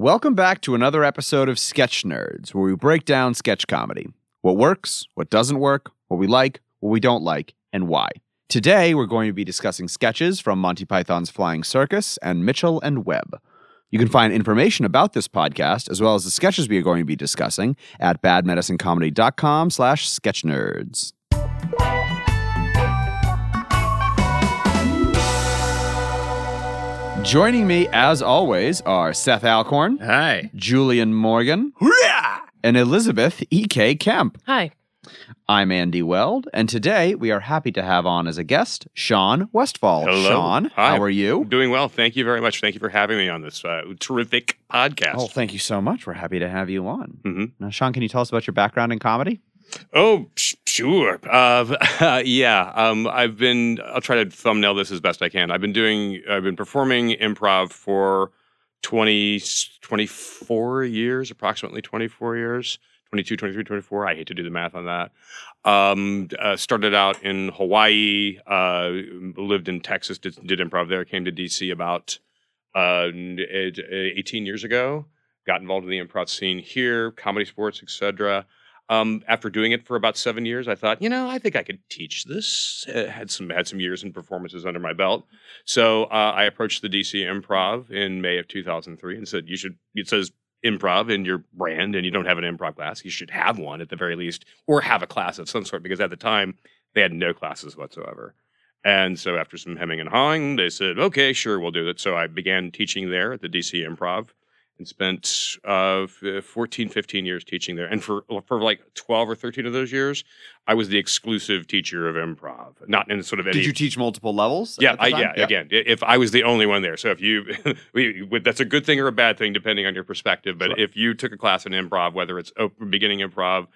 Welcome back to another episode of Sketch Nerds, where we break down sketch comedy. What works, what doesn't work, what we like, what we don't like, and why. Today, we're going to be discussing sketches from Monty Python's Flying Circus and Mitchell and Webb. You can find information about this podcast, as well as the sketches we are going to be discussing, at badmedicinecomedy.com slash sketchnerds. Joining me, as always, are Seth Alcorn, Hi. Julian Morgan, and Elizabeth E.K. Kemp. Hi. I'm Andy Weld, and today we are happy to have on as a guest Sean Westfall. Hello. Sean, Hi. how are you? Doing well. Thank you very much. Thank you for having me on this uh, terrific podcast. Oh, thank you so much. We're happy to have you on. Mhm. Now, Sean, can you tell us about your background in comedy? Oh, sure. Uh, yeah. Um, I've been. I'll try to thumbnail this as best I can. I've been doing. I've been performing improv for 20, 24 years, approximately 24 years. 22, 23, 24. I hate to do the math on that. Um, uh, started out in Hawaii, uh, lived in Texas, did, did improv there, came to DC about uh, eh, 18 years ago. Got involved in the improv scene here, ComedySportz, etc. Um, after doing it for about seven years, I thought, you know, I think I could teach this. Uh, had some had some years and performances under my belt, so uh, I approached the DC Improv in May of 2003 and said, "You should." It says improv in your brand, and you don't have an improv class. You should have one at the very least, or have a class of some sort, because at the time they had no classes whatsoever. And so after some hemming and hawing, they said, "Okay, sure, we'll do it." So I began teaching there at the DC Improv and spent uh, 14, 15 years teaching there. And for for like 12 or 13 of those years, I was the exclusive teacher of improv, not in sort of any. Did you teach multiple levels? yeah, I, time? yeah, Again, if I was the only one there, so if you, we, that's a good thing or a bad thing depending on your perspective. But Sure. if you took a class in improv, whether it's open, beginning improv,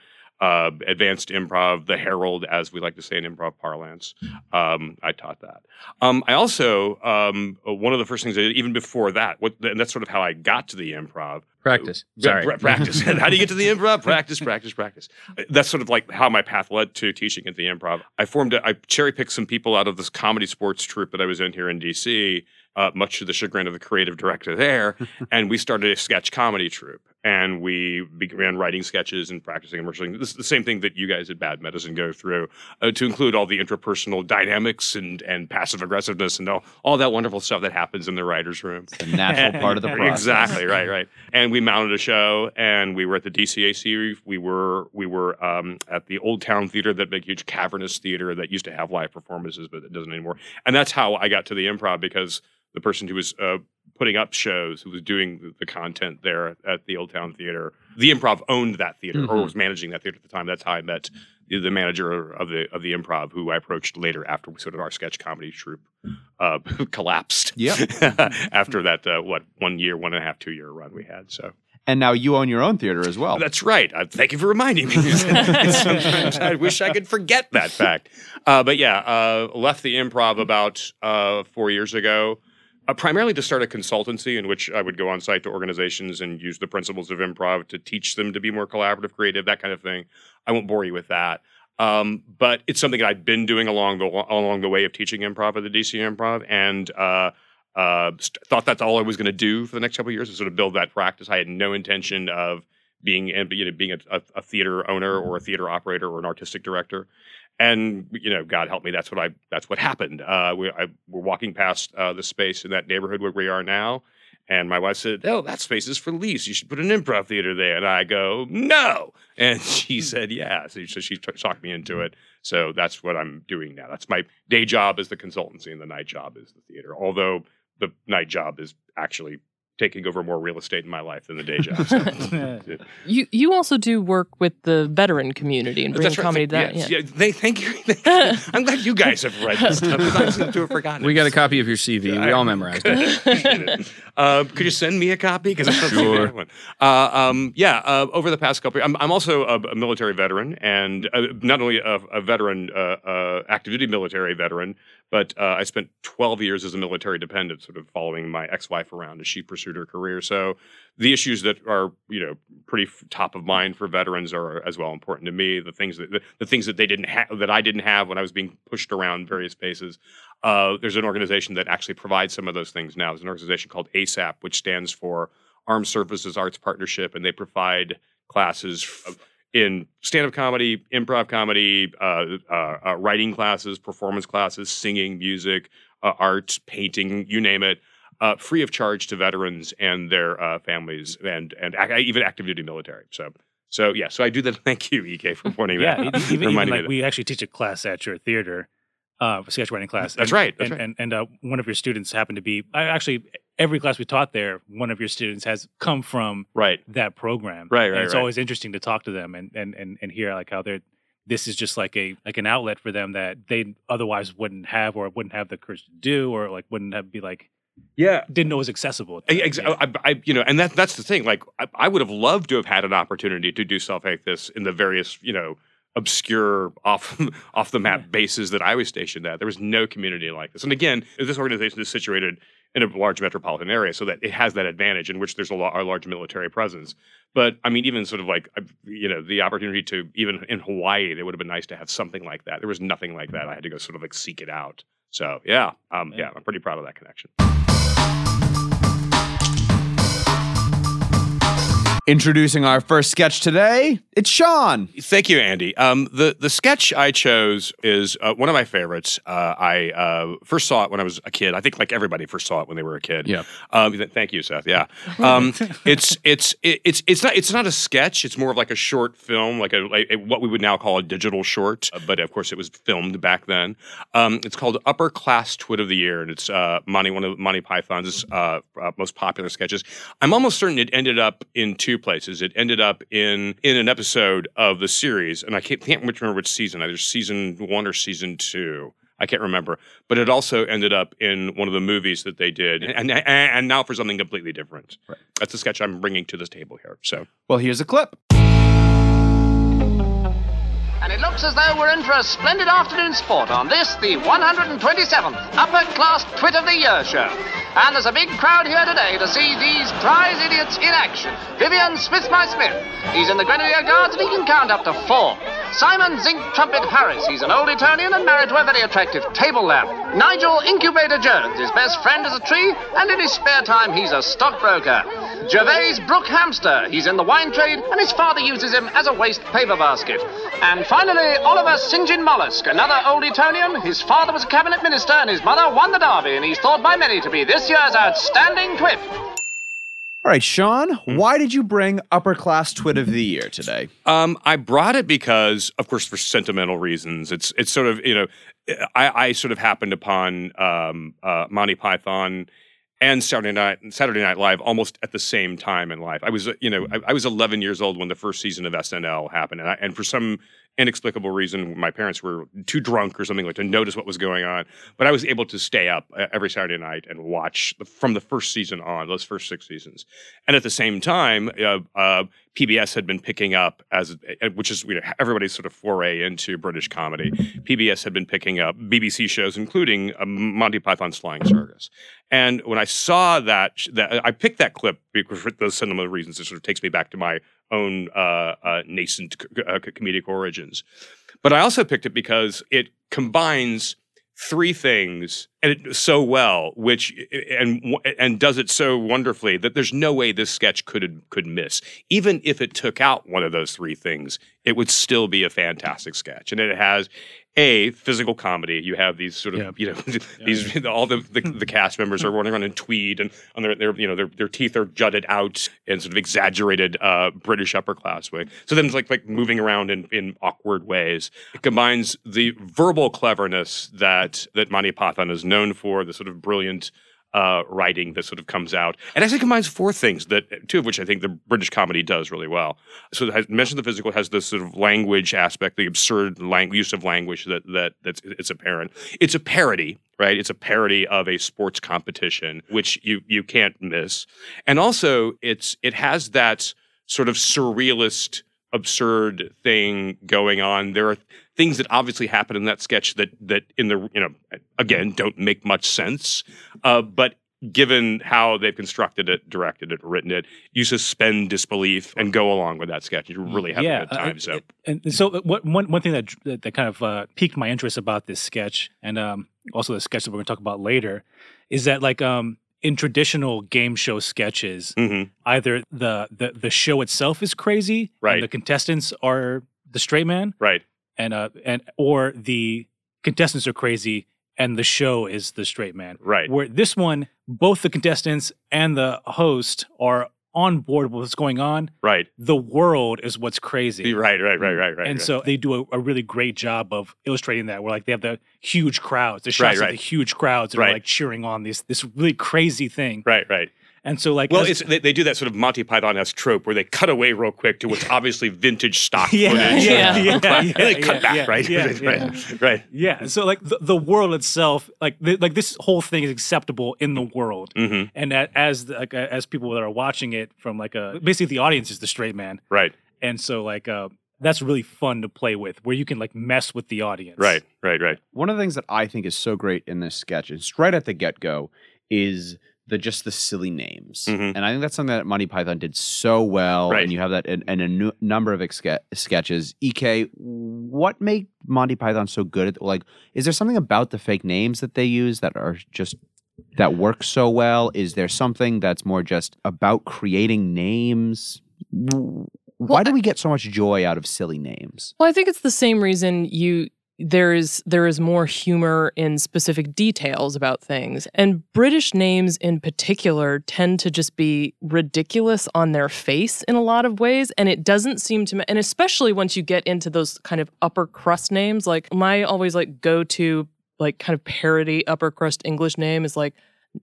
uh, advanced improv, the Herald, as we like to say in improv parlance, um, I taught that. Um, I also um, one of the first things I did, even before that, what, and that's sort of how I got to the improv. Practice. Sorry. pra- practice. how do you get to the improv? Practice, practice, practice. That's sort of like how my path led to teaching at the improv. I formed, a, I cherry picked some people out of this ComedySportz troupe that I was in here in DC, uh, much to the chagrin of the creative director there. and we started a sketch comedy troupe. And we began writing sketches and practicing and rehearsing. This is the same thing that you guys at Bad Medicine go through, uh, to include all the interpersonal dynamics and, and passive aggressiveness and all, all that wonderful stuff that happens in the writer's room. The natural part of the process. Exactly right, right. And we mounted a show, and we were at the DCAC. We were we were um, at the Old Town Theater, that big huge cavernous theater that used to have live performances, but it doesn't anymore. And that's how I got to the improv because the person who was uh, putting up shows, who was doing the, content there at the Old Town Theater, the improv owned that theater or Mhm. was managing that theater at the time. That's how I met the, manager of the of the improv, who I approached later after sort of our sketch comedy troupe uh, collapsed. Yep. after that, uh, what one year, one and a half, two year run we had. So And now you own your own theater as well. that's right. Uh, thank you for reminding me. Sometimes I wish I could forget that fact. Uh, but yeah, uh, left the improv about uh, four years ago, uh, primarily to start a consultancy in which I would go on site to organizations and use the principles of improv to teach them to be more collaborative, creative, that kind of thing. I won't bore you with that. Um, but it's something that I've been doing along the along the way of teaching improv at the DC Improv, and uh, uh, st- thought that's all I was going to do for the next couple of years to sort of build that practice. I had no intention of being you know being a, a theater owner or a theater operator or an artistic director. And you know, God help me, that's what I that's what happened. Uh, we I, we're walking past uh, the space in that neighborhood where we are now, and my wife said, "Oh, that space is for lease. You should put an improv theater there." And I go, "No," and she said, "Yeah." So she, she t- talked me into it. So that's what I'm doing now. That's my day job is the consultancy, and the night job is the theater. Although the night job is actually taking over more real estate in my life than the day job. So, You you also do work with the veteran community and bring That's right. comedy to that. Yes. Yeah. Yeah, they thank you. Thank. I'm glad you guys have read this stuff because I seem to have forgotten. We got a copy of your CV. We all memorized it. uh, could you send me a copy? Because I don't sure. one. Uh, um, yeah, uh, over the past couple, I'm, I'm also a, a military veteran, and uh, not only a, a veteran, uh, uh, active duty military veteran, but uh, I spent 12 years as a military dependent, sort of following my ex-wife around as she pursued her career. So the issues that are, you know, pretty f- top of mind for veterans are as well important to me. The things that the, the things that they didn't have that I didn't have when I was being pushed around various spaces. Uh, there's an organization that actually provides some of those things now. There's an organization called ASAP, which stands for Armed Services Arts Partnership, and they provide classes in stand-up comedy, improv comedy, uh, uh, uh, writing classes, performance classes, singing, music, uh, art, painting, you name it, uh, free of charge to veterans and their uh, families, and and ac- even active duty military. So. So yeah, so I do that. Thank you, Ek, for pointing yeah, that. out. even, even like we actually teach a class at your theater, uh, sketch writing class. That's and, right, that's and, right. and and uh, one of your students happened to be I actually every class we taught there, one of your students has come from right, that program. Right, And right, it's right. always interesting to talk to them and and and, and hear like how they're this is just like a like an outlet for them that they otherwise wouldn't have or wouldn't have the courage to do or like wouldn't have be like yeah. didn't know was accessible. to I, yeah. I, I, you know, and that that's the thing. Like, I, I would have loved to have had an opportunity to do stuff like this in the various, you know, obscure off off the map bases that I was stationed at. There was no community like this. And again, this organization is situated in a large metropolitan area, so that it has that advantage in which there's a, lo- a large military presence. But I mean, even sort of like, you know, the opportunity to even in Hawaii, it would have been nice to have something like that. There was nothing like that. I had to go sort of like seek it out. So yeah, um, yeah, Yeah. I'm pretty proud of that connection. Introducing our first sketch today, it's Sean. Thank you, Andy. Um, the the sketch I chose is uh, one of my favorites. Uh, I uh, first saw it when I was a kid. I think like everybody first saw it when they were a kid. Yeah. Um, th- thank you, Seth. Yeah. Um, it's it's it, it's it's not it's not a sketch. It's more of like a short film, like a, like a what we would now call a digital short. Uh, but of course, it was filmed back then. Um, it's called Upper Class Twit of the Year, and it's uh, Monty one of Monty Python's uh, uh, most popular sketches. I'm almost certain it ended up in two places. It ended up in in an episode of the series, and I can't, can't remember which season. Either season one or season two. I can't remember, but it also ended up in one of the movies that they did, and and, and now for something completely different. Right. That's the sketch I'm bringing to this table here. So Well, here's a clip. And it looks as though we're in for a splendid afternoon sport on this, the 127th Upper Class Twit of the Year show. And there's a big crowd here today to see these prize idiots in action. Vivian Smith, my Smith. He's in the Grenadier Guards and he can count up to four. Simon Zinc Trumpet Harris. He's an old Etonian and married to a very attractive table lamp. Nigel Incubator Jones. His best friend is a tree, and in his spare time, he's a stockbroker. Gervais Brook Hamster. He's in the wine trade, and his father uses him as a waste paper basket. And finally, Oliver St. John Mollusk, another old Etonian. His father was a cabinet minister, and his mother won the Derby, and he's thought by many to be this year's outstanding twit. All right, Sean, why did you bring upper class twit of the year today? Um, I brought it because, of course, for sentimental reasons. It's it's sort of you know, I, I sort of happened upon um, uh, Monty Python and Saturday Night Saturday Night Live almost at the same time in life. I was uh, you know I, I was 11 years old when the first season of SNL happened, and, I, and for some inexplicable reason, my parents were too drunk or something like to notice what was going on. But I was able to stay up uh, every Saturday night and watch from the first season on those first six seasons. And at the same time, uh, uh, PBS had been picking up as, uh, which is you know, everybody's sort of foray into British comedy. PBS had been picking up BBC shows, including uh, Monty Python's Flying Circus. And when I saw that, that I picked that clip because for those sentimental reasons. It sort of takes me back to my own uh, uh, nascent uh, comedic origins. But I also picked it because it combines three things it so well which and and does it so wonderfully that there's no way this sketch could could miss even if it took out one of those three things it would still be a fantastic sketch and it has a physical comedy you have these sort of Yeah. you know these all the, the the cast members are running around in tweed and on their, their you know their, their teeth are jutted out in sort of exaggerated uh, British upper class way. So then it's like like moving around in, in awkward ways. It combines the verbal cleverness that that Monty Python is known for, the sort of brilliant uh, writing that sort of comes out. And actually combines four things that two of which I think the British comedy does really well. So has mentioned the physical has this sort of language aspect, the absurd lang- use of language that that that's it's apparent. It's a parody, right? It's a parody of a sports competition, which you you can't miss. And also it's it has that sort of surrealist absurd thing going on. There are things that obviously happen in that sketch that that in the you know again don't make much sense, uh, but given how they've constructed it, directed it, written it, you suspend disbelief and go along with that sketch. You really have a good uh, time. So and and so uh, what, one one thing that that, that kind of uh, piqued my interest about this sketch, and um, also the sketch that we're going to talk about later, is that like um, in traditional game show sketches, Mhm. either the, the the show itself is crazy, Right. And the contestants are the straight man, Right. And uh and or the contestants are crazy and the show is the straight man. Right. Where this one, both the contestants and the host are on board with what's going on. Right. The world is what's crazy. Right. Right. Right. Right. Right. and right. so they do a, a really great job of illustrating that. Where like they have the huge crowds, the shots right. of the huge crowds, and Right. are like cheering on this this really crazy thing. Right. Right. And so like Well, as- it's they, they do that sort of Monty Python esque trope where they cut away real quick to what's obviously vintage stock Yeah, footage. yeah, yeah, and yeah, they cut yeah, back, yeah, right? yeah, right, yeah. right, right. yeah. So like the, the world itself, like th- like this whole thing is acceptable in the world. Mhm. And that as the- like as people that are watching it from like a basically the audience is the straight man, Right, and so like uh, that's really fun to play with, where you can like mess with the audience. right, right, right. One of the things that I think is so great in this sketch, is right at the get go, is the just the silly names, Mhm. and I think that's something that Monty Python did so well. Right. And you have that in, in a nu- number of exke- sketches. Ek, what made Monty Python so good at like? Is there something about the fake names that they use that are just that work so well? Is there something that's more just about creating names? W- Why do we get so much joy out of silly names? Well, I think it's the same reason you there is there is more humor in specific details about things. And British names in particular tend to just be ridiculous on their face in a lot of ways and it doesn't seem to and especially once you get into those kind of upper crust names like my always like go to like kind of parody upper crust English name is like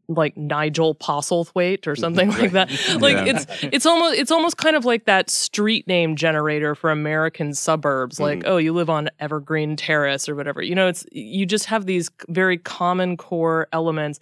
like Nigel Postlethwaite or something like that. Like Yeah. it's it's almost it's almost kind of like that street name generator for American suburbs. Like, mm. oh, you live on Evergreen Terrace or whatever. You know, it's you just have these very common core elements.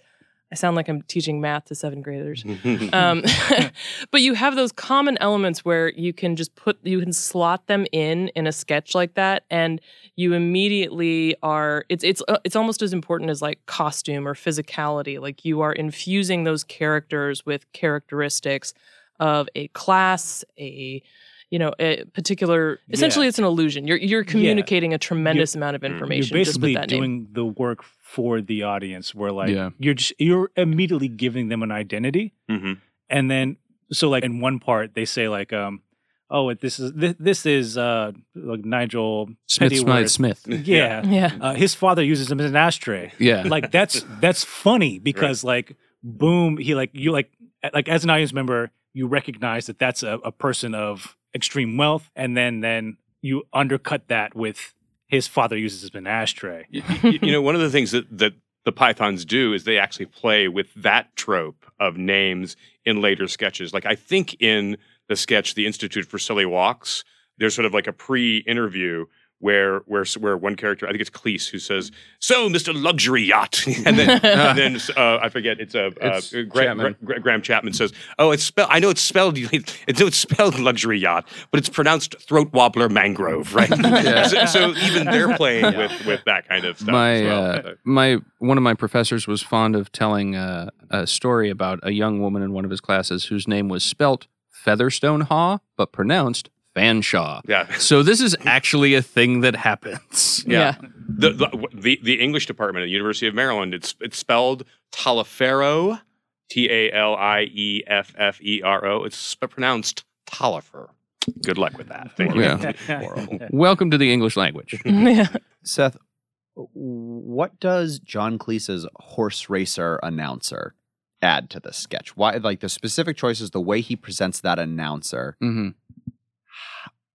I sound like I'm teaching math to seventh graders. Um, but you have those common elements where you can just put you can slot them in in a sketch like that and you immediately are it's it's uh, it's almost as important as like costume or physicality like you are infusing those characters with characteristics of a class a you know a particular essentially Yeah. it's an illusion you're you're communicating a tremendous amount of. You're information You're just basically with that name doing the work for the audience, where like Yeah. you're just you're immediately giving them an identity, Mhm. and then so like in one part they say like um oh this is this, this is uh like Nigel Smith, Smythe, Smith. yeah. yeah Uh, his father uses him as an ashtray. Yeah. Like that's that's funny because like boom he like you like like as an audience member you recognize that that's a, a person of extreme wealth and then then you undercut that with his father uses as an ashtray. Y- y- you know, one of the things that, that the Pythons do is they actually play with that trope of names in later sketches. Like I think in the sketch "The Institute for Silly Walks," there's sort of like a pre-interview where where where one character, I think it's Cleese, who says, "So, Mister Luxury Yacht," and then and then uh, I forget it's a uh, It's uh, Gra- Chapman. Gra- Gra- Graham Chapman says, "Oh, it's spelled. I know it's spelled. It's, no, it's spelled luxury yacht, but it's pronounced Throatwobbler Mangrove, right?" so, so even they're playing with with that kind of stuff. my as well. uh, my one of my professors was fond of telling uh, a story about a young woman in one of his classes whose name was spelt Featherstonehaugh but pronounced Fanshawe. yeah. So this is actually a thing that happens. yeah The, the the the English department at the University of Maryland. It's it's spelled Taliaferro, T A L I E F F E R O. It's pronounced Talifer. Good luck with that. Thank you. Yeah. Welcome to the English language. yeah Seth, what does John Cleese's horse racer announcer add to the sketch? Why, like the specific choices, the way he presents that announcer, hmm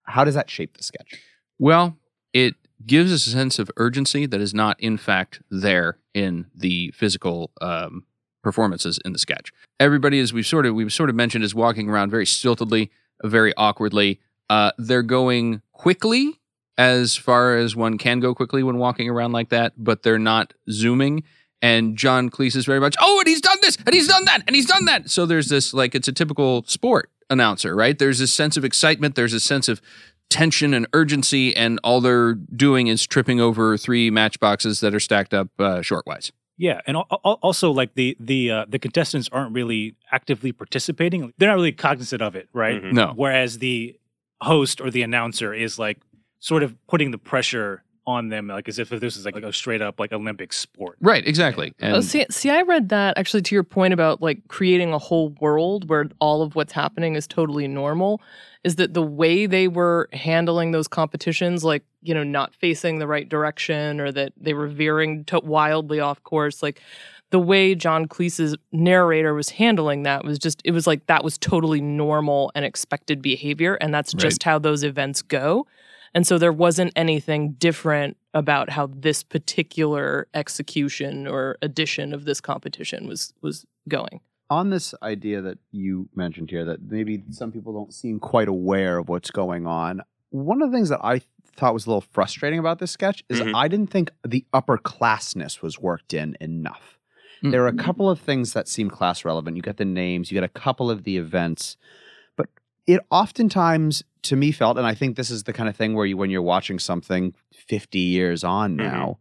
how does that shape the sketch? Well, it gives us a sense of urgency that is not, in fact, there in the physical um, performances in the sketch. Everybody, as we've sort of we've sort of mentioned, is walking around very stiltedly, very awkwardly. Uh, they're going quickly as far as one can go quickly when walking around like that, but they're not zooming. And John Cleese is very much, oh, and he's done this, and he's done that, and he's done that. So there's this like it's a typical sport announcer, right? There's this sense of excitement, there's a sense of tension and urgency, and all they're doing is tripping over three matchboxes that are stacked up uh, shortwise. Yeah, and al- al- also like the the uh, the contestants aren't really actively participating. They're not really cognizant of it, right? Mhm. No. Whereas the host or the announcer is like sort of putting the pressure on them, like as if this is like, a straight up like Olympic sport. Right, exactly. And Oh, see, see, I read that actually to your point about like creating a whole world where all of what's happening is totally normal. Is that the way they were handling those competitions, like you know, not facing the right direction, or that they were veering to wildly off course, like the way John Cleese's narrator was handling that was just it was like that was totally normal and expected behavior, and that's just how those events go. And so there wasn't anything different about how this particular execution or edition of this competition was was going. on this idea that you mentioned here that maybe some people don't seem quite aware of what's going on one of the things that i thought was a little frustrating about this sketch is Mhm. i didn't think the upper classness was worked in enough Mm. there are a couple of things that seem class relevant you get the names you get a couple of the events but it oftentimes to me felt and i think this is the kind of thing where you when you're watching something 50 years on Mhm. now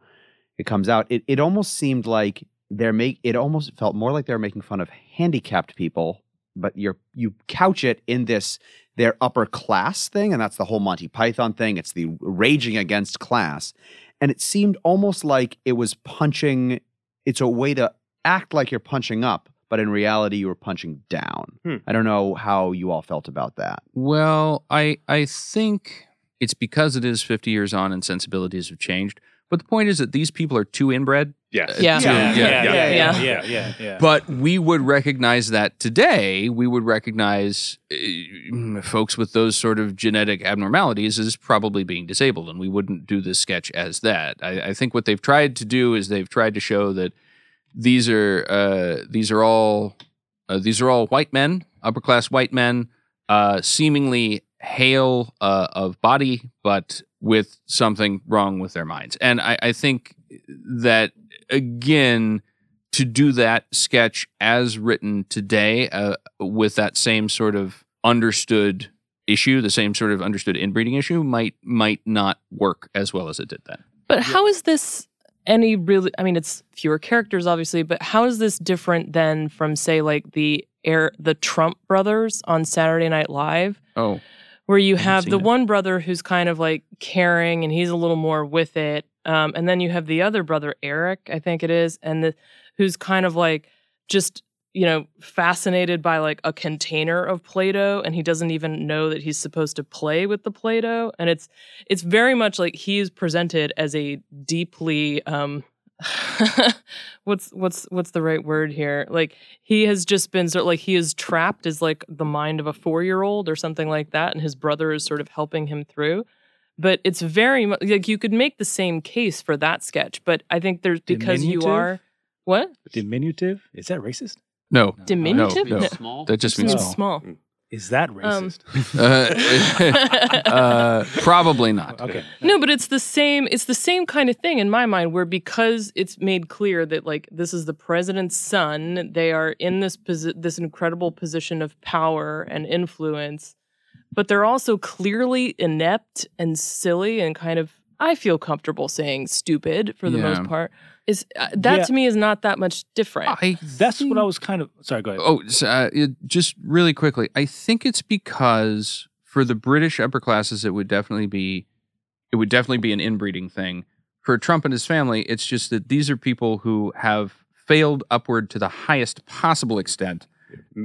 it comes out it, it almost seemed like they're make it almost felt more like they're making fun of handicapped people but you're you couch it in this their upper class thing and that's the whole monty python thing it's the raging against class and it seemed almost like it was punching it's a way to act like you're punching up but in reality you were punching down Hmm. i don't know how you all felt about that Well, I I think it's because it is 50 years on and sensibilities have changed. But the point is that these people are too inbred. Yes. Yeah. to- yeah, yeah, yeah, yeah. yeah, yeah, yeah, yeah. But we would recognize that today. We would recognize uh, folks with those sort of genetic abnormalities as probably being disabled, and we wouldn't do this sketch as that. I, I think what they've tried to do is they've tried to show that these are uh, these are all uh, these are all white men, upper class white men, uh, seemingly hale uh, of body, but with something wrong with their minds. And I, I think that again, to do that sketch as written today, uh, with that same sort of understood issue, the same sort of understood inbreeding issue, might might not work as well as it did then. But how is this any really? I mean, it's fewer characters, obviously, but how is this different than from, say, like the air the Trump brothers on Saturday Night Live, Oh, where you Haven't have seen the it. one brother who's kind of like caring and he's a little more with it, um, and then you have the other brother Eric, I think it is, and the who's kind of like just you know fascinated by like a container of play-doh and he doesn't even know that he's supposed to play with the play-doh. And it's it's very much like he is presented as a deeply um what's what's what's the right word here? Like he has just been sort of like he is trapped as like the mind of a four-year-old or something like that and his brother is sort of helping him through. But it's very much like you could make the same case for that sketch but i think there's because you are what? Diminutive? Is that racist? No. diminutive no. small That just means small. small Is that Um, racist? Uh, uh, probably not. okay. No, but it's the same. It's the same kind of thing in my mind, where because it's made clear that like this is the president's son, they are in this posi- this incredible position of power and influence, but they're also clearly inept and silly and kind of. I feel comfortable saying stupid for the Yeah. most part. Is uh, that Yeah. to me is not that much different. I That's what I was kind of. Sorry, go ahead. Oh, uh, it, just really quickly, I think it's because for the British upper classes, it would definitely be, it would definitely be an inbreeding thing. For Trump and his family, it's just that these are people who have failed upward to the highest possible extent,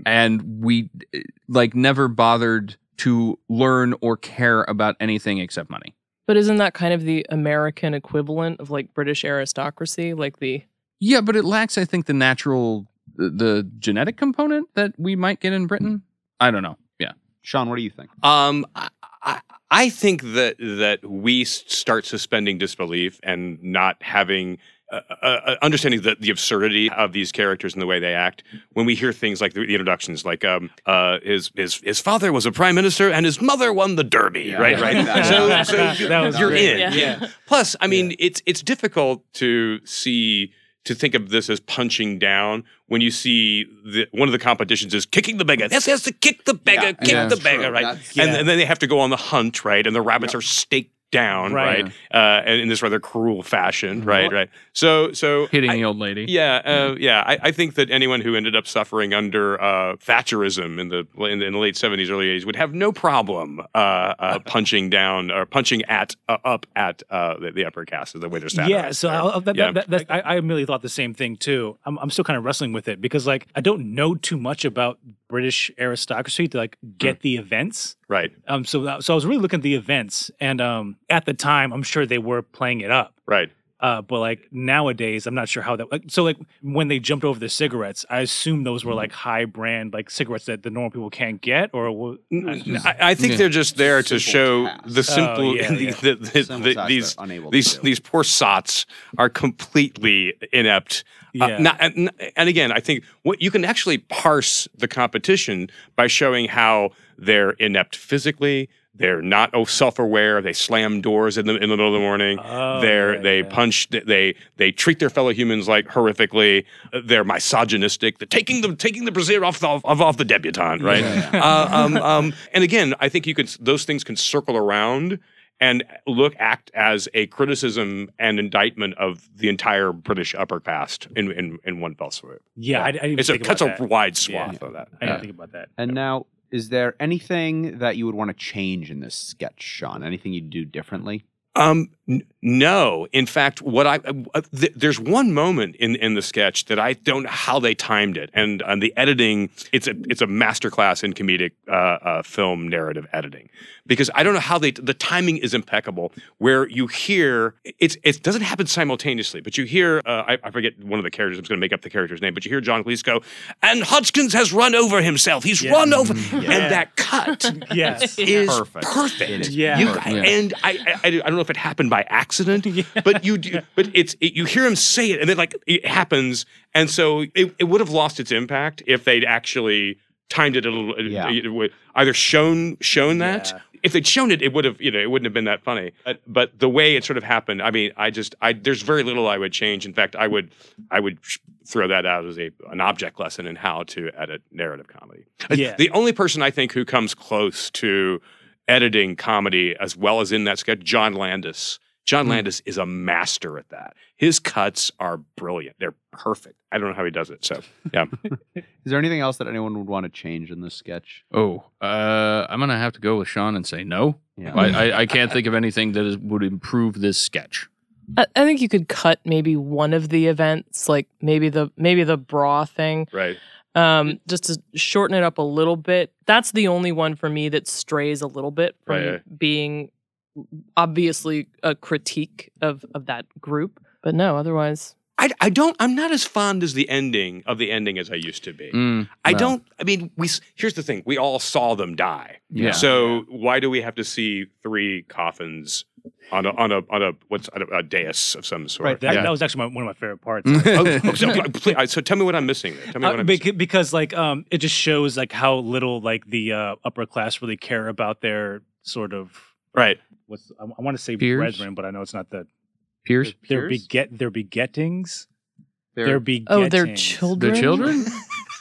and we uh, like never bothered to learn or care about anything except money. But isn't that kind of the American equivalent of like British aristocracy, like the Yeah, but it lacks, I think, the natural, the, the genetic component that we might get in Britain. I don't know. Yeah. sean what do you think Um, I, I, I think that that we start suspending disbelief and not having uh, uh, uh, understanding the, the absurdity of these characters and the way they act when we hear things like the, the introductions, like um, uh, his his his father was a prime minister and his mother won the Derby, Yeah. right? Yeah. Right. That- so so that- that was you're great. in. Yeah. Plus, I mean, it's it's difficult to see to think of this as punching down when you see the, one of the competitions is kicking the beggar. This has to kick the beggar, Yeah, kick yeah. the beggar, true. right? That's- And, and then they have to go on the hunt, right? And the rabbits are staked down, Right. right? Uh, and in this rather cruel fashion, right? Right. So, so Hitting I- the old lady. yeah, uh, yeah. I, I think that anyone who ended up suffering under uh, Thatcherism in the, in the in the late seventies, early eighties would have no problem uh, uh, punching down or punching at uh, up at uh, the, the upper caste of the way they're Yeah, satirized so there. I'll, that, Yeah. that, that, I, I immediately thought the same thing too. I'm, I'm still kind of wrestling with it because like I don't know too much about British aristocracy to like get Hmm. the events. right, Um, so so I was really looking at the events, and um, at the time, I'm sure they were playing it up. right. Uh, but like nowadays, I'm not sure how that. Like, so like when they jumped over the cigarettes, I assume those were like high brand like cigarettes that the normal people can't get, or wa- I, I think Yeah. they're just there to show task. the simple Oh, yeah, yeah. the- the- Simple the- these they're unable to these these poor sots are completely inept. Uh, Yeah. not, and, and again, I think what you can actually parse the competition by showing how they're inept physically. They're not oh, self-aware. They slam doors in the in the middle of the morning. Oh, they're yeah, they yeah. punch. They they treat their fellow humans like horrifically. They're misogynistic. They're taking the taking the brassiere off the off, off the debutante, right? uh, um, um, and again, I think you could those things can circle around and look act as a criticism and indictment of the entire British upper caste in in, in one fell swoop. yeah, I, I didn't even It's a think cuts about a that. wide swath of that. I didn't think about that. And now, is there anything that you would want to change in this sketch, Sean? Anything you'd do differently? Um, no. In fact, what I uh, th- there's one moment in in the sketch that I don't know how they timed it, and and the editing it's a it's a masterclass in comedic uh, uh, film narrative editing because I don't know how they the timing is impeccable. Where you hear it's it doesn't happen simultaneously, but you hear uh, I, I forget one of the characters. I'm going to make up the character's name, but you hear John Cleese go, and Hodgkins has run over himself. He's Yeah. run over, Yeah. and that cut Yes. is Perfect. perfect. It is Yeah. You- Yeah. and I, I, I don't know if it happened by accident, but you, do, but it's it, you hear him say it, and then like it happens, and so it, it would have lost its impact if they'd actually timed it a little, uh, Yeah. it would- either shown shown that. Yeah. If they'd shown it, it would have, you know, it wouldn't have been that funny. But, but the way it sort of happened, I mean, I just, I there's very little I would change. In fact, I would, I would sh- throw that out as a an object lesson in how to edit narrative comedy. Uh, Yeah. The only person I think who comes close to editing comedy as well as in that sketch, John Landis. John Hmm. Landis is a master at that. His cuts are brilliant. They're perfect. I don't know how he does it. So yeah. Is there anything else that anyone would want to change in this sketch? Oh, uh, I'm gonna have to go with Sean and say no. Yeah. I, I, I can't think of anything that is, would improve this sketch. I, I think you could cut maybe one of the events, like maybe the maybe the bra thing, Right. um, just to shorten it up a little bit. That's the only one for me that strays a little bit from Right, right. being obviously a critique of of that group. But no, otherwise, I, I don't I'm not as fond as the ending of the ending as I used to be. Mm, I no. don't I mean we here's the thing. We all saw them die. Yeah. So why do we have to see three coffins on a on a on a what's on a, a dais of some sort? Right. That, Yeah. that was actually my, one of my favorite parts. oh, oh, so, please, so tell me what I'm missing. There. Tell me what Uh, I'm missing. because like um it just shows like how little like the uh, upper class really care about their sort of Right. What's I, I want to say Peers? brethren, but I know it's not the Pierce, their Peers? beget their begettings. They're- Their begettings. oh, their children. the children.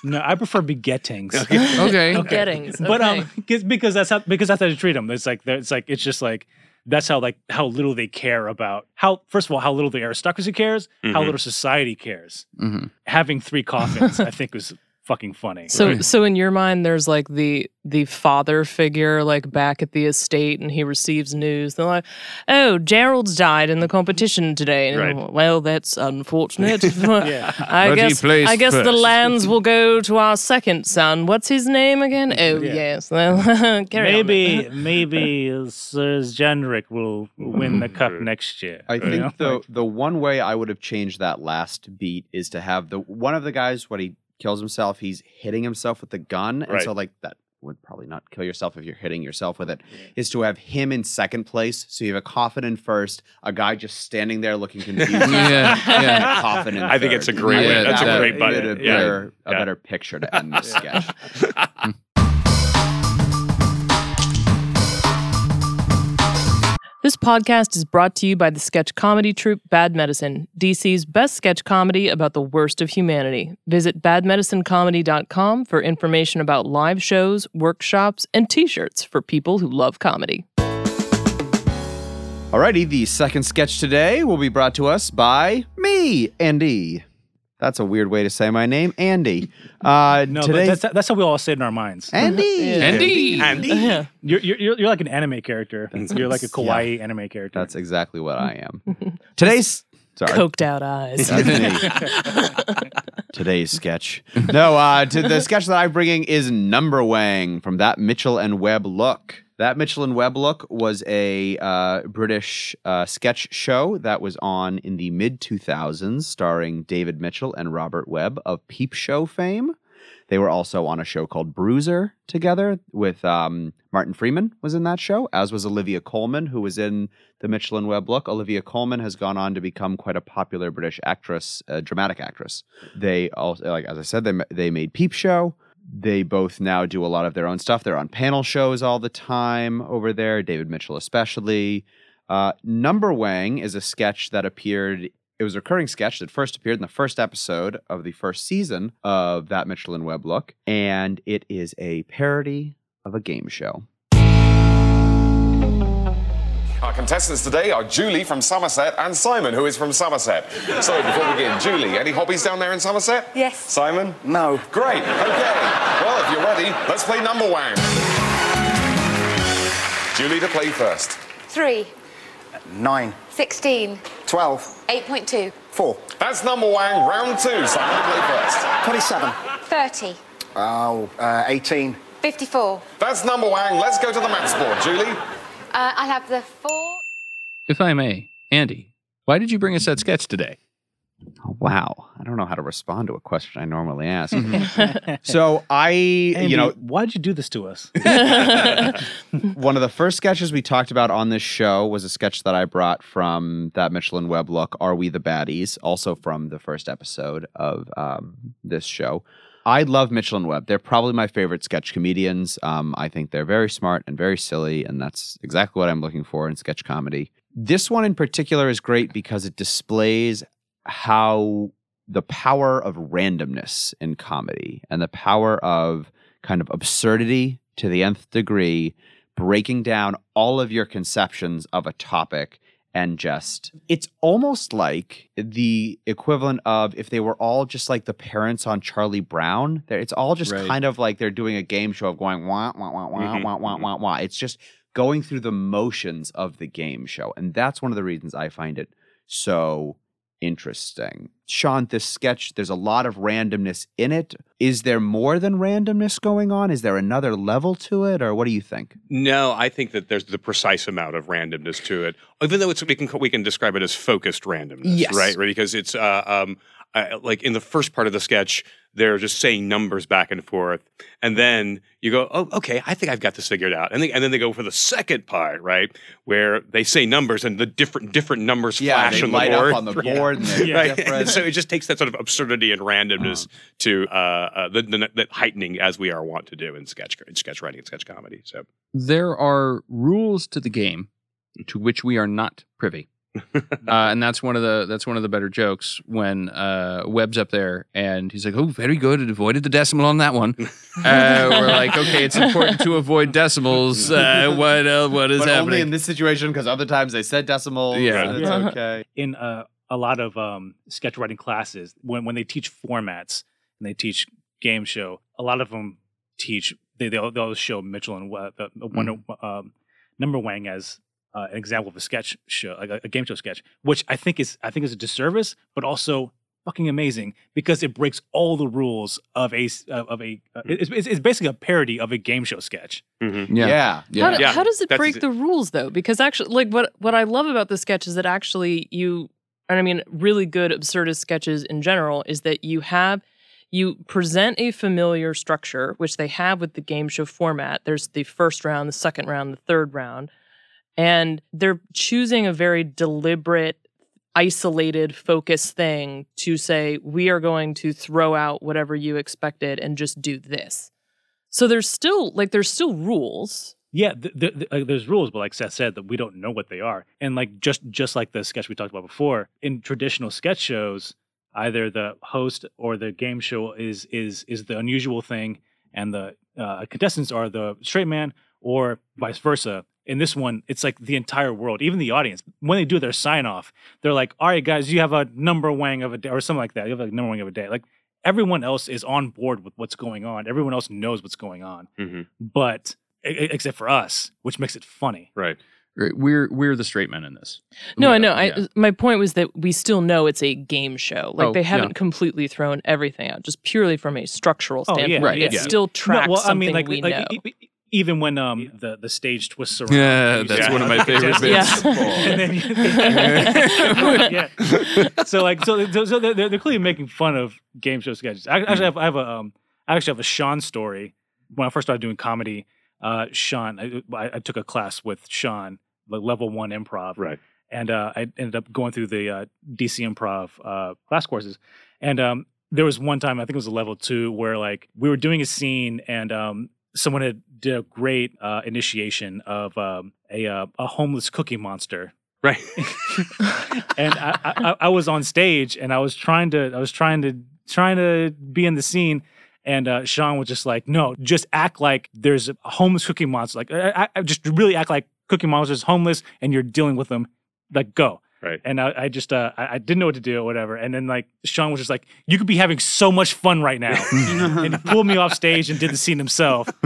No, I prefer begettings. Okay. Gettings. But okay. um, 'cause- because that's how because that's how they treat them. It's like it's like it's just like that's how like how little they care about how first of all how little the aristocracy cares, how Mhm. little society cares. hmm Having three coffins, I think, was fucking funny. So, Right. so in your mind, there's like the the father figure, like back at the estate, and he receives news. They're like, "Oh, Gerald's died in the competition today." And, Right. Well, that's unfortunate. Yeah. I But he guess placed I guess the lands will go to our second son. What's his name again? Oh, Yeah. yes. Well, carry on. maybe maybe Sir Jendrik will win the cup next year. I think know? the the one way I would have changed that last beat is to have the one of the guys what he kills himself, he's hitting himself with the gun, and Right. so like that would probably not kill yourself if you're hitting yourself with it. Is to have him in second place, so you have a coffin in first, a guy just standing there looking confused, Yeah, and yeah. a coffin in I think it's a third. great way- Yeah, that's that a would great be button. A Yeah. better, a better picture to end this sketch. This podcast is brought to you by the sketch comedy troupe Bad Medicine, DC's best sketch comedy about the worst of humanity. Visit badmedicinecomedy.com for information about live shows, workshops, and t shirts for people who love comedy. Alrighty, the second sketch today will be brought to us by me, Andy. That's a weird way to say my name, Andy. Uh, No, but that's, that's how we all say it in our minds. Andy. Yeah. Andy. Andy. Yeah. You're, you're, you're you're like an anime character. You're like a Yeah. kawaii anime character. That's exactly what I am. Today's sorry. Coked out eyes. That's me. Today's sketch. No, uh, to the sketch that I'm bringing is Numberwang from that Mitchell and Webb look. That Mitchell and Webb look was a uh, British uh, sketch show that was on in the mid 2000s, starring David Mitchell and Robert Webb of Peep Show fame. They were also on a show called Bruiser together with um, Martin Freeman was in that show, as was Olivia Colman, who was in the Mitchell and Webb look. Olivia Colman has gone on to become quite a popular British actress, dramatic actress. They also, like as I said, they they made Peep Show. They both now do a lot of their own stuff. They're on panel shows all the time over there. David Mitchell especially. Uh, Numberwang is a sketch that appeared. It was a recurring sketch that first appeared in the first episode of the first season of that Mitchell and Webb look, and it is a parody of a game show. Our contestants today are Julie from Somerset and Simon, who is from Somerset. So, before we begin, Julie, any hobbies down there in Somerset? Yes. Simon? No. Great, okay. Well, if you're ready, let's play Numberwang. Julie to play first. 3, 9, 16, 12, 8.2, 4, That's Numberwang, round two. Simon to play first. 27, 30, oh, uh, 18, 54. That's number wang. Let's go to the maths board. Julie? Uh, I'll have the 4. If I may, Andy, why did you bring us that sketch today? Oh, wow. I don't know how to respond to a question I normally ask. so I, you know, why'd you do this to us? one of the first sketches we talked about on this show was a sketch that I brought from that Mitchell and Webb look, Are We the Baddies? Also from the first episode of um, this show. I love Mitchell and Webb. They're probably my favorite sketch comedians. Um, I think they're very smart and very silly, and that's exactly what I'm looking for in sketch comedy. This one in particular is great because it displays how the power of randomness in comedy and the power of kind of absurdity to the nth degree, breaking down all of your conceptions of a topic and just it's almost like the equivalent of if they were all just like the parents on Charlie Brown. It's all just Right. kind of like they're doing a game show of going wah wah wah wah Mhm, wah wah wah wah. It's just going through the motions of the game show, and that's one of the reasons I find it so interesting. Sean, this sketch, there's a lot of randomness in it. Is there more than randomness going on? Is there another level to it, or what do you think? No, I think that there's the precise amount of randomness to it. Even though it's we can we can describe it as focused randomness, Yes. right? Right, because it's uh, um uh, like in the first part of the sketch, they're just saying numbers back and forth, and then you go, oh, okay, I think I've got this figured out, and they, and then they go for the second part, right, where they say numbers and the different different numbers flash they on light the board, up on the board. And they're Yeah. right? different. so it just takes that sort of absurdity and randomness Uh-huh. to uh, uh, the, the, the heightening as we are wont to do in sketch in sketch writing and sketch comedy. So There are rules to the game to which we are not privy. uh, and that's one of the that's one of the better jokes when uh, Webb's up there and he's like, "Oh, very good, it avoided the decimal on that one." Uh, we're like, "Okay, it's important to avoid decimals. Uh, what uh, what is but happening?" only in this situation because other times they said decimals. Yeah. and it's Yeah. okay. in uh, a lot of um, sketch writing classes when when they teach formats and they teach game show a lot of them teach they they'll, they'll show mitchell and Webb, the, the Wonder, um, Numberwang as uh, an example of a sketch show like a, a game show sketch which i think is i think is a disservice but also fucking amazing because it breaks all the rules of a s- of of a uh, it's, it's it's basically a parody of a game show sketch mhm. Yeah. yeah, yeah. How, Yeah, how does it that's break it. the rules though? Because actually, like what what I love about the sketch is that actually you, and I mean, really good absurdist sketches in general is that you have you present a familiar structure, which they have with the game show format. There's the first round, the second round, the third round, and they're choosing a very deliberate isolated focus thing to say we are going to throw out whatever you expected and just do this so there's still like there's still rules Yeah, th- th- th- uh, there's rules, but like Seth said, that we don't know what they are. And like just just like the sketch we talked about before, in traditional sketch shows, either the host or the game show is is is the unusual thing, and the uh, contestants are the straight man, or vice versa. In this one, it's like the entire world, even the audience. When they do their sign off, they're like, "All right, guys, you have a Numberwang of a day, or something like that. You have a Numberwang of a day." Like everyone else is on board with what's going on. Everyone else knows what's going on, Mhm. but except for us, which makes it funny. Right. Right, We're we're the straight men in this. No, I Yeah, know. I yeah. my point was that we still know it's a game show. Like Oh, they haven't completely thrown everything out, just purely from a structural Oh, yeah, standpoint. Right, It yeah. still No, tracks well, I something mean, like, we like, know. Even when um the the stage twists around. Yeah, that's see one of my the favorite contestants. bits. and then you, yeah. So like so, so, so they're, they're clearly making fun of game show sketches. I actually have I have a um I actually have a Sean story. When I first started doing comedy, uh, Sean I, I I took a class with Sean, like level one improv, Right. and uh, I ended up going through the uh, DC Improv uh, class courses. And um, there was one time I think it was a level two where like we were doing a scene and um, someone had did a great uh, initiation of um, a uh, a homeless cookie monster. Right. and I, I, I was on stage and I was trying to I was trying to trying to be in the scene. And uh, Sean was just like, no, just act like there's a homeless cookie monster. Like, I, I, just really act like Cookie Monster's homeless and you're dealing with them. Like, go. Right. And I, I just, uh, I, I didn't know what to do or whatever. And then like Sean was just like, you could be having so much fun right now. and he pulled me off stage and did the scene himself.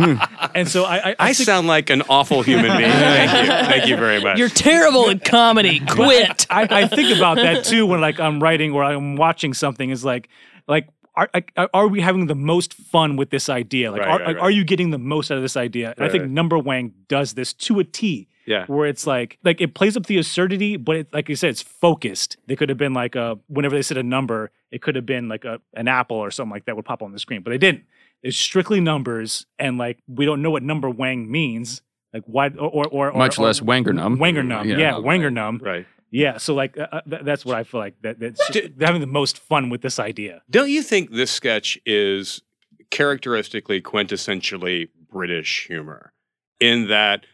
and so I, I, I, I think- sound like an awful human being. Thank you. Thank you very much. You're terrible at comedy. Quit. I, I think about that too when like I'm writing or I'm watching something. Is like, like are are we having the most fun with this idea? Like, Right, are, right, right. are you getting the most out of this idea? And I think. Numberwang does this to a T. Yeah. Where it's like, like it plays up the absurdity, but it, like you said, it's focused. They could have been like a whenever they said a number, it could have been like a an apple or something like that would pop on the screen, but they didn't. It's strictly numbers, and like we don't know what Numberwang means. Like why or or, or or- Much or- less Wangernum. Wangernum, Yeah. yeah, Wangernum. Right. Yeah, so like uh, uh, th- that's what I feel like that that's just, they're having the most fun with this idea. Don't you think this sketch is characteristically quintessentially British humor in that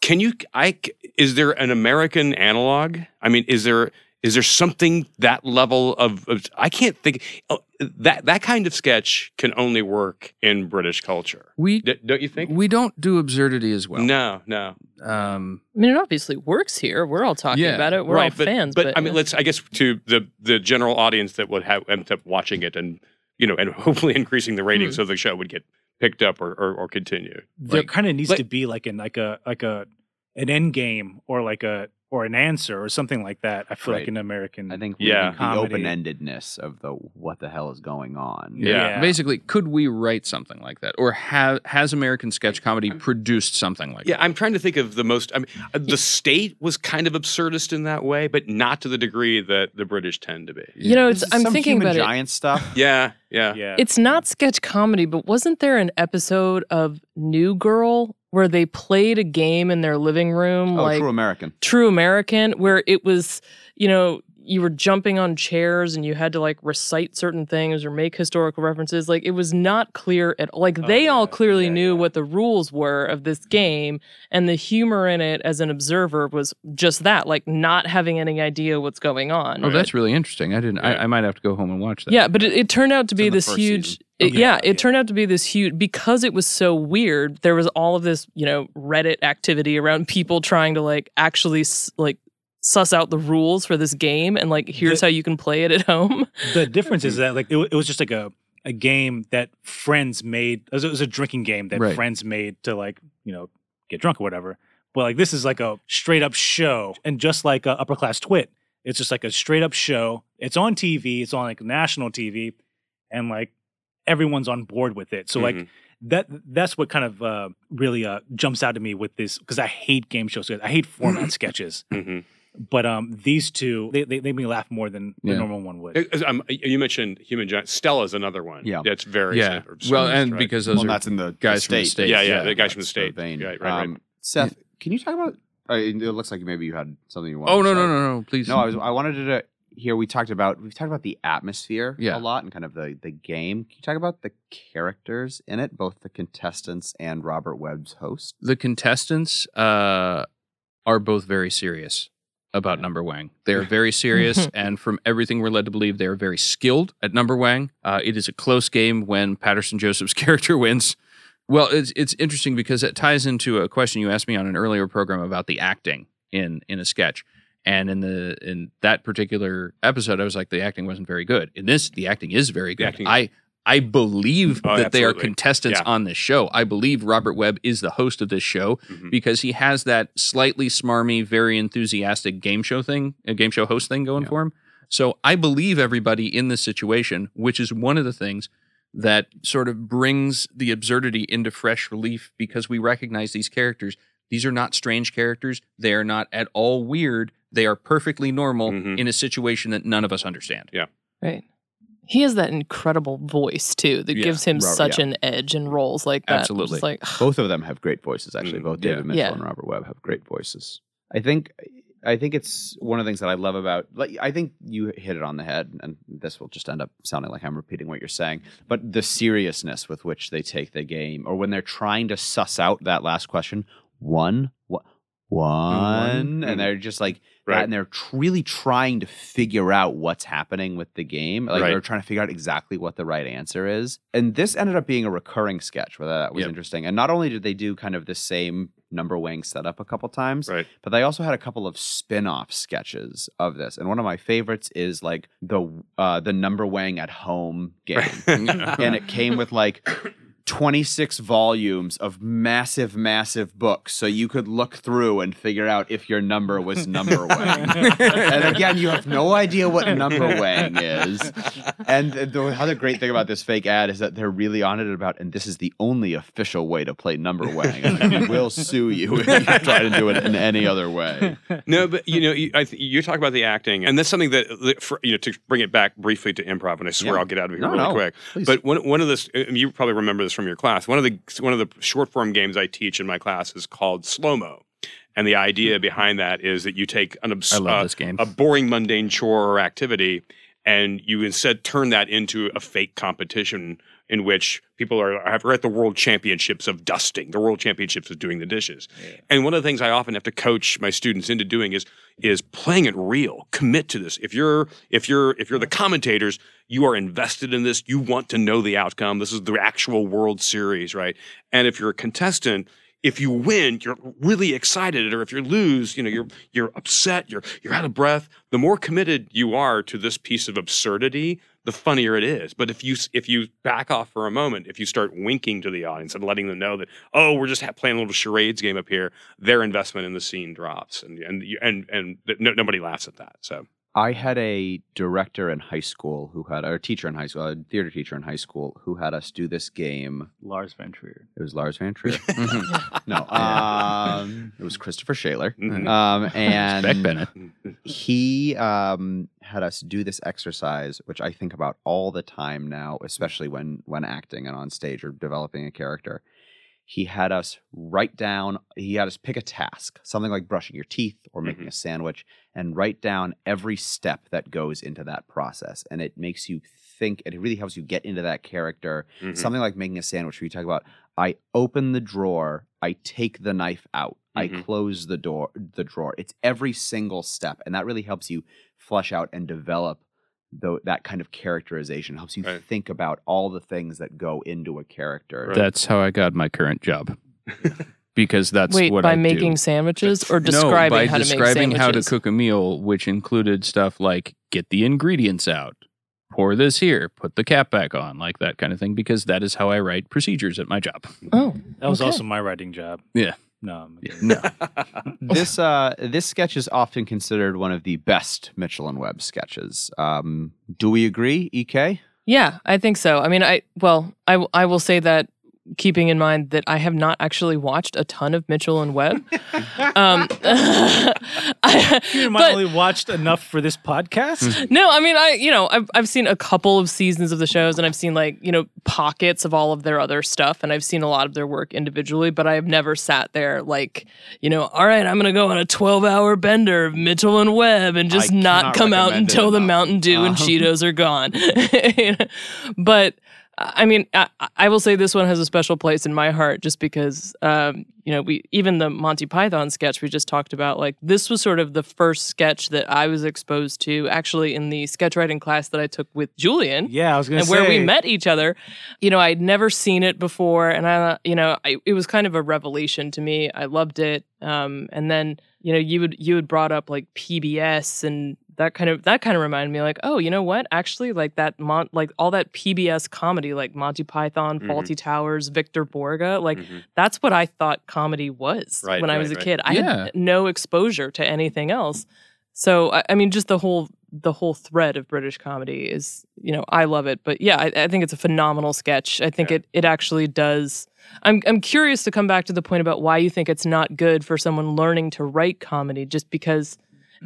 can you I is there an American analog? I mean, is there is there something that level of, of I can't think oh, that that kind of sketch can only work in British culture. We D- don't you think? we don't do absurdity as well. no, no. Um, I mean, it obviously works here. We're all talking Yeah, about it. We're right, all but, fans. But, I mean, let's I guess to the the general audience that would have end up watching it and you know and hopefully increasing the ratings Hmm. so the show would get picked up or or, or continue. There Like- kind of needs like- to be like an like a like a an end game or like a or an answer or something like that. I feel Right. like an American. I think Yeah. need the open endedness of the what the hell is going on. yeah. Yeah. Basically, could we write something like that, or have has American sketch comedy produced something like that? Yeah, that? I'm trying to think of the most. I mean, uh, the state was kind of absurdist in that way, but not to the degree that the British tend to be. you know, it's, This I'm some thinking human about it. giant stuff. Yeah, yeah. yeah. It's not sketch comedy, but wasn't there an episode of New Girl where they played a game in their living room, Oh, like true American. True American, where it was, you know, you were jumping on chairs and you had to like recite certain things or make historical references. Like it was not clear at all. Like Oh, they all clearly Yeah, knew yeah. what the rules were of this game, and the humor in it as an observer was just that, like not having any idea what's going on. Oh, that's really interesting. I didn't. I, I might have to go home and watch that. Yeah, but it, it turned out to It's be this huge. season. It- yeah, yeah, it turned out to be this huge because it was so weird. There was all of this, you know, Reddit activity around people trying to like actually like suss out the rules for this game and like here's The- how you can play it at home. the difference is that like it, it was just like a a game that friends made. It was, it was a drinking game that Right. friends made to like you know get drunk or whatever. But like this is like a straight up show, and just like uh, upper class twit, it's just like a straight up show. It's on TV. It's on like national TV, and like everyone's on board with it. So like Mhm. that that's what kind of uh, really uh, jumps out to me with this because I hate game shows. I hate format sketches. Mhm. But um, these two they, they they make me laugh more than the normal one would. Um, you mentioned Human Giant. Stella's another one. Yeah. that's very yeah. sort Well, absurdist, and right? because those well, are that's in the guys the from the state. Yeah, yeah, yeah, the guys from the state. vein. Right, right, right. Um, Seth, can you talk about? Uh, it looks like maybe you had something you wanted. Oh to no no no no! Please. No, I was. I wanted to hear. We talked about. We've talked about the atmosphere Yeah. a lot and kind of the the game. Can you talk about the characters in it, both the contestants and Robert Webb's host? the contestants uh, are both very serious about Numberwang. They are very serious, and from everything we're led to believe, they are very skilled at Numberwang. Uh, it is a close game when Paterson Joseph's character wins, Well, it's it's interesting because it ties into a question you asked me on an earlier program about the acting in in a sketch. And in the in that particular episode, I was like, the acting wasn't very good. In this, the acting is very good. acting- I I believe Oh, that they are contestants Yeah. on this show. I believe Robert Webb is the host of this show Mhm. because he has that slightly smarmy, very enthusiastic game show thing, a game show host thing going Yeah. for him. So I believe everybody in this situation, which is one of the things that sort of brings the absurdity into fresh relief because we recognize these characters. These are not strange characters. They are not at all weird. They are perfectly normal Mhm. in a situation that none of us understand. Yeah. Right. He has that incredible voice too that Yeah, gives him Robert, such yeah. an edge in roles like that. Absolutely. like Both of them have great voices, actually. Mm, Both yeah. David Mitchell Yeah. and Robert Webb have great voices. I think I think it's one of the things that I love about like I think you hit it on the head, and this will just end up sounding like I'm repeating what you're saying. But the seriousness with which they take the game, or when they're trying to suss out that last question, one, what, one, and they're just like that, and they're tr- really trying to figure out what's happening with the game. Like Right. they're trying to figure out exactly what the right answer is. And this ended up being a recurring sketch, where that was Yep. interesting. And not only did they do kind of the same Numberwang setup a couple times, Right. but they also had a couple of spin-off sketches of this. And one of my favorites is like the uh, the Numberwang at home game. and it came with like 26 volumes of massive, massive books. So you could look through and figure out if your number was number wang. and again, you have no idea what Numberwang is. And the other great thing about this fake ad is that they're really on it about, and this is the only official way to play Numberwang. And we will sue you if you try to do it in any other way. no, but you know, you, I th- you talk about the acting, and that's something that, that for, you know, to bring it back briefly to improv, and I swear Yeah. I'll get out of here No, really no, quick. please. But one one of the uh, you probably remember this from your class. One of the one of the short form games I teach in my class is called slow mo, and the idea behind that is that you take an love uh, a boring mundane chore or activity, and you instead turn that into a fake competition in which people are have- are at the world championships of dusting, the world championships of doing the dishes. And one of the things I often have to coach my students into doing is is playing it real. Commit to this. If you're if you're if you're the commentators, you are invested in this. You want to know the outcome. This is the actual World Series, right? And if you're a contestant, if you win, you're really excited, or if you lose, you know, you're you're upset, you're you're out of breath. The more committed you are to this piece of absurdity, the funnier it is. But if you if you back off for a moment, if you start winking to the audience and letting them know that oh, we're just playing a little charades game up here, their investment in the scene drops, and and and and no, nobody laughs at that. So I had a director in high school who had, or a teacher in high school, a theater teacher in high school who had us do this game. Lars von Trier. It was Lars von Trier. Mhm. no, um, it was Christopher Shaler. Mhm. Um, and Beck Bennett. he um, had us do this exercise, which I think about all the time now, especially when when acting and on stage or developing a character. He had us write down. He had us pick a task, something like brushing your teeth or making a sandwich, and write down every step that goes into that process. And it makes you think. and It really helps you get into that character. Mhm. Something like making a sandwich, where you talk about, I open the drawer, I take the knife out, I Mhm. close the door, the drawer. It's every single step, and that really helps you flesh out and develop tho- that kind of characterization. Helps you Right. think about all the things that go into a character. Right. That's how I got my current job. because that's Wait, what by I do. Wait, by making sandwiches or describing how to make no, by how to describing make how to cook a meal, which included stuff like get the ingredients out, pour this here, put the cap back on, like that kind of thing, because that is how I write procedures at my job. Oh, That was Okay. also my writing job. Yeah. No, I'm No. this uh, this sketch is often considered one of the best Mitchell and Webb sketches. Um, do we agree, EK? Yeah, I think so. I mean, I well, I w- I will say that keeping in mind that I have not actually watched a ton of Mitchell and Webb. um, I, you might only watched enough for this podcast. no, I mean, I you know, I've I've seen a couple of seasons of the shows, and I've seen like you know pockets of all of their other stuff, and I've seen a lot of their work individually, but I have never sat there like you know, all right, I'm gonna go on a 12 hour bender of Mitchell and Webb and just I not come out until the. Mountain Dew and Um. Cheetos are gone. but I mean, I, I will say this one has a special place in my heart just because, um, you know, we even the Monty Python sketch we just talked about, like this was sort of the first sketch that I was exposed to actually in the sketch writing class that I took with Julian. Yeah, I was gonna and say where we met each other. You know, I'd never seen it before, and I, you know, I, it was kind of a revelation to me. I loved it. Um, and then you know, you would you had brought up like PBS and that kind of that kind of reminded me like, oh, you know what? Actually, like that mon- like all that PBS comedy, like Monty Python, Mhm. Fawlty Towers, Victor Borge, like Mhm. that's what I thought comedy was Right, when I was a right. kid. I Yeah. had no exposure to anything else. So I, I mean, just the whole the whole thread of British comedy is, you know, I love it. But yeah, I, I think it's a phenomenal sketch. I think Yeah. it it actually does. I'm I'm curious to come back to the point about why you think it's not good for someone learning to write comedy, just because.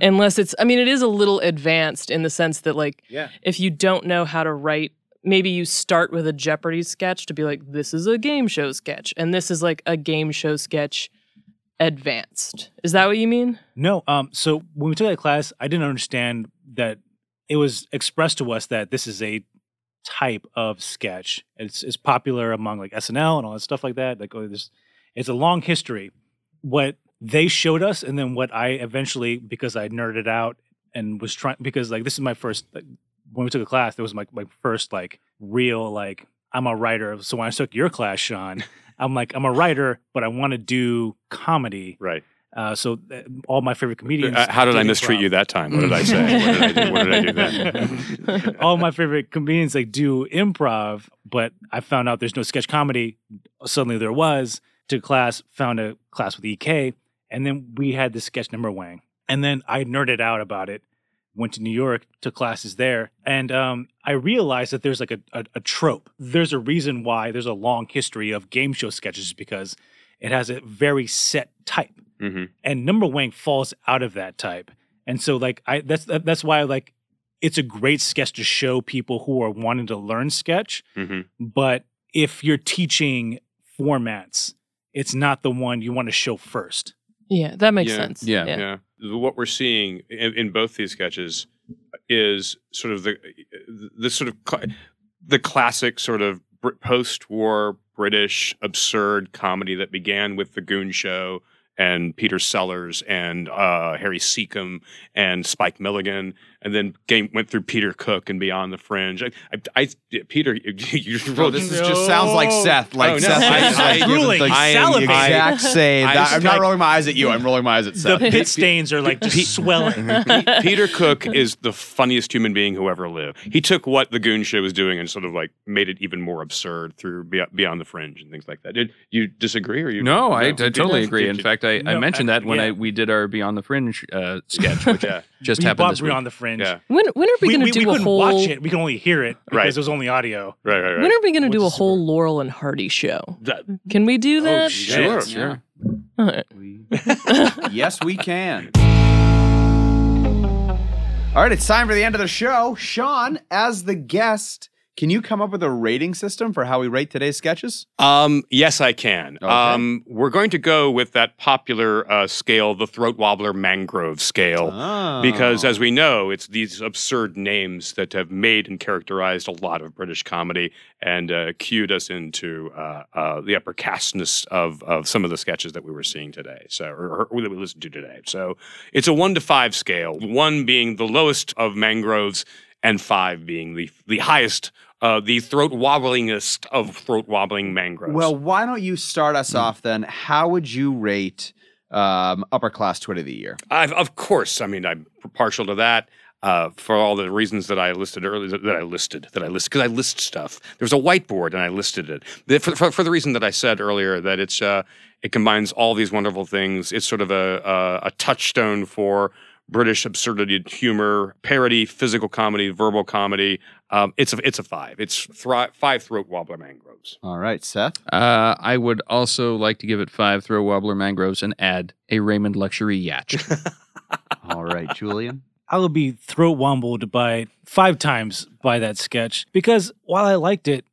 Unless it's, I mean, it is a little advanced in the sense that, like, Yeah. if you don't know how to write, maybe you start with a Jeopardy sketch to be like, this is a game show sketch, and this is like a game show sketch advanced. Is that what you mean? No, um, so when we took that class, I didn't understand that it was expressed to us that this is a type of sketch. It's it's popular among like SNL and all that stuff like that. Like oh, this, it's a long history. What they showed us, and then what I eventually, because I nerded out and was trying, because like this is my first. Like, when we took a class, that was my my first like real like I'm a writer. So when I took your class, Sean, I'm like I'm a writer, but I want to do comedy. Right. Uh, so uh, all my favorite comedians. Uh, how did I mistreat improv. you that time? What did I say? what did I do? What did I do then? all my favorite comedians like do improv, but I found out there's no sketch comedy. Suddenly there was. Took a class, found a class with EK, and then we had this sketch number Wang. And then I nerded out about it. Went to New York, took classes there, and um, I realized that there's like a, a, a trope. There's a reason why there's a long history of game show sketches because it has a very set type hmm and Numberwang falls out of that type and so like i that's that's why like it's a great sketch to show people who are wanting to learn sketch hmm but if you're teaching formats it's not the one you want to show first Yeah, that makes Yeah. sense. Yeah. Yeah. What we're seeing in, in both these sketches is sort of the the sort of cl- the classic sort of Br- post-war British absurd comedy that began with the Goon Show and Peter Sellers and uh, Harry Secombe and Spike Milligan, and then game went through Peter Cook and Beyond the Fringe. I, I, I Peter, you Bro, this is, just sounds like Seth. Like Oh, no. Seth I- is I- like Drooling, the I am- the exact same. I, that, I'm not like- rolling my eyes at you. I'm rolling my eyes at Seth. the pit stains are like just swelling Peter Cook is the funniest human being who ever lived. He took what the Goon Show was doing and sort of like made it even more absurd through Beyond the Fringe and things like that. Did you disagree or you? No, I, I totally did- agree. did In you- fact, I, I mentioned I- that when yeah. I we did our Beyond the Fringe uh, sketch, which yeah, just we happened bought this week. beyond the fringe yeah, When when are we, we, going we, to we do a couldn't whole? watch it we can only hear it because Right. it was only audio right, right, right. When are we going to do a is whole Laurel and Hardy show? That- Can we do oh, that? sure, shit, sure. All right. yes, we can. All right, it's time for the end of the show. Sean, as the guest, can you come up with a rating system for how we rate today's sketches? Um, yes, I can. Okay. Um, we're going to go with that popular uh, scale, the Throatwobbler Mangrove scale. Oh. Because, as we know, it's these absurd names that have made and characterized a lot of British comedy and uh, cued us into uh, uh, the upper castness of, of some of the sketches that we were seeing today, so or, or that we listened to today. So it's a one to five scale, one being the lowest of mangroves, and five being the the highest, uh, the throat wobblingest of throat wobbling mangroves. Well, why don't you start us off then? How would you rate um, upper class twit of the year? I've, of course, I mean, I'm partial to that. Uh, for all the reasons that I listed earlier, that I listed, that I list, because I list stuff. There was a whiteboard and I listed it. For, for, for the reason that I said earlier, that it's uh, it combines all these wonderful things. It's sort of a a, a touchstone for British absurdity, humor, parody, physical comedy, verbal comedy. Um, it's a it's a five. It's thri- five Throatwobbler Mangroves. All right, Seth. Uh, I would also like to give it five Throatwobbler Mangroves and add a Raymond luxury yacht. All right, Julian. I would be throat wombled by five times by that sketch because while I liked it,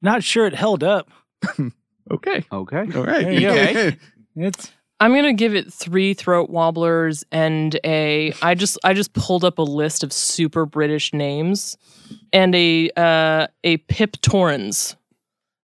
not sure it held up. okay. Okay. All right. There you go. Okay. It's I'm gonna give it three throat wobblers and a. I just I just pulled up a list of super British names, and a uh, a Pip Torrens,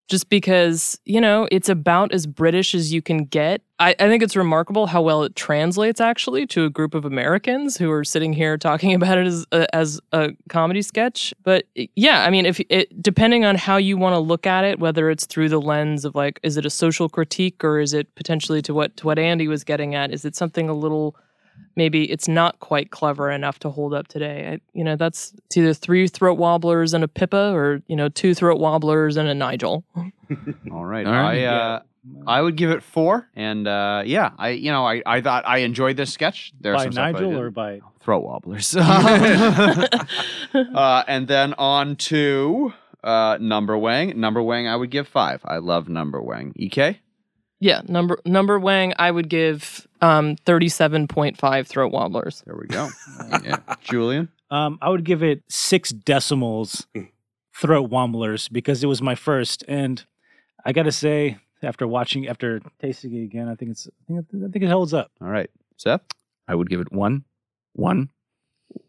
just because you know it's about as British as you can get. I, I think it's remarkable how well it translates actually to a group of Americans who are sitting here talking about it as a, as a comedy sketch. But yeah, I mean, if it depending on how you want to look at it, whether it's through the lens of like, is it a social critique or is it potentially to what to what Andy was getting at? Is it something a little maybe it's not quite clever enough to hold up today? I, you know, that's it's either three throat wobblers and a Pippa, or you know, two throat wobblers and a Nigel. All right. All right. I uh, I would give it four, and uh, yeah, I you know I, I thought I enjoyed this sketch. There's by some stuff I Nigel didn't- or by throat wobblers. uh, and then on to uh, Numberwang. Number wang, I would give five. I love Numberwang. Ek. Yeah, number Numberwang, I would give um, thirty-seven point five throat wobblers. There we go. yeah. Julian. Um, I would give it six decimals throat womblers because it was my first, and I gotta say, after watching, after tasting it again, I think it's, I think, I think it holds up. All right. Seth. I would give it one, one,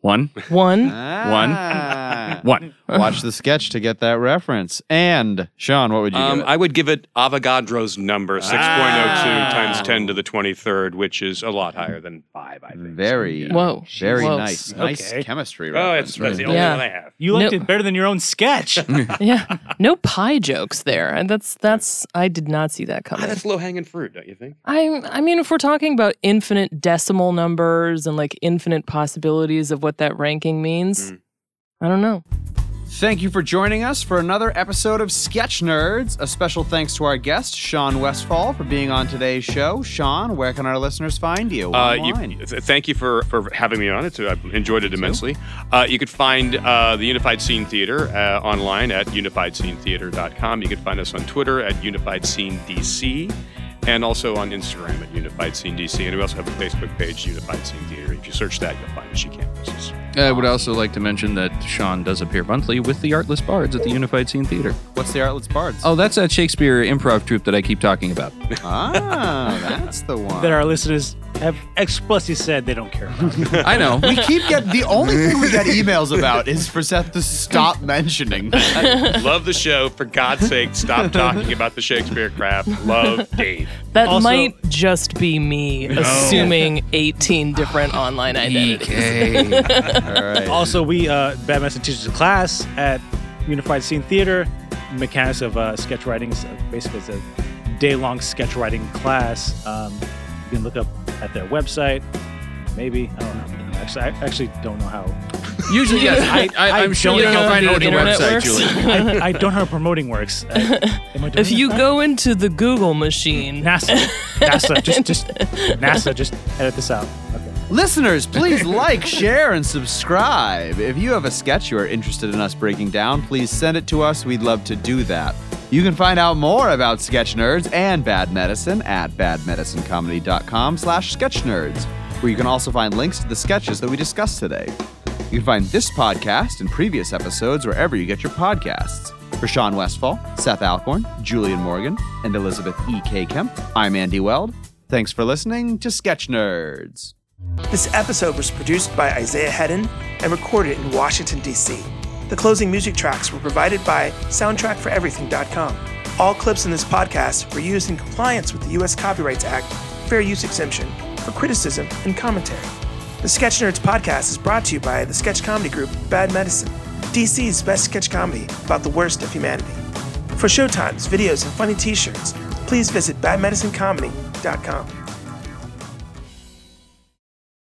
one, One. Ah. one. Watch the sketch to get that reference. And Sean, what would you Um, give it? I would give it Avogadro's number, 6.02 Ah. times 10 to the 23rd, which is a lot higher than 5, I think. Very, Whoa. very Whoa. nice. Nice Okay. chemistry Oh, reference. it's, that's the only Yeah. one I have. You liked No. it better than your own sketch. yeah, no pi jokes there, and that's that's I did not see that Ah, coming. that's low hanging fruit, don't you think? I I mean, if we're talking about infinite decimal numbers and like infinite possibilities of what that ranking means, Mm. I don't know. Thank you for joining us for another episode of Sketch Nerds. A special thanks to our guest, Sean Westfall, for being on today's show. Sean, where can our listeners find you? Uh, you, Online. th- thank you for, for having me on. It's, I've enjoyed it immensely. Uh, you could find uh, the Unified Scene Theater uh, online at unifiedscenetheater.com. You can find us on Twitter at Unified Scene DC and also on Instagram at Unified Scene DC. And we also have a Facebook page, Unified Scene Theater. If you search that, you'll find us. You can't miss us. I would also like to mention that Sean does appear monthly with the Artless Bards at the Unified Scene Theater. What's the Artless Bards? Oh, that's that Shakespeare improv troupe that I keep talking about. ah, that's the one. that our listeners have explicitly said they don't care about. I know. we keep getting the only thing we get emails about is for Seth to stop mentioning. Love the show. For God's sake, stop talking about the Shakespeare craft. Love Dave. That Also- might just be me assuming 18 different online identities. EK. All right. also, we uh, Bad Medicine teaches a class at Unified Scene Theater. Mechanics of uh, sketch writing. So basically, it's a day-long sketch writing class. Um, you can look up at their website. Maybe I don't know. Actually, I actually don't know how. Usually, yes. I, I, I'm sure don't you know how find it the on internet website, works. Julie. I, I don't know how promoting works. Uh, am I doing If that you right? go into the Google machine, NASA, NASA, just just NASA, just edit this out. Okay. Listeners, please like, share, and subscribe. If you have a sketch you are interested in us breaking down, please send it to us. We'd love to do that. You can find out more about Sketch Nerds and Bad Medicine at badmedicinecomedy.com slash sketchnerds, where you can also find links to the sketches that we discussed today. You can find this podcast and previous episodes wherever you get your podcasts. For Sean Westfall, Seth Alcorn, Julian Morgan, and Elizabeth E.K. Kemp, I'm Andy Weld. Thanks for listening to Sketch Nerds. This episode was produced by Isaiah Hedden and recorded in Washington, D.C. The closing music tracks were provided by SoundtrackForEverything.com. All clips in this podcast were used in compliance with the U.S. Copyrights Act Fair Use Exemption for criticism and commentary. The Sketch Nerds podcast is brought to you by the sketch comedy group Bad Medicine, DC's best sketch comedy about the worst of humanity. For showtimes, videos, and funny t shirts, please visit badmedicinecomedy.com.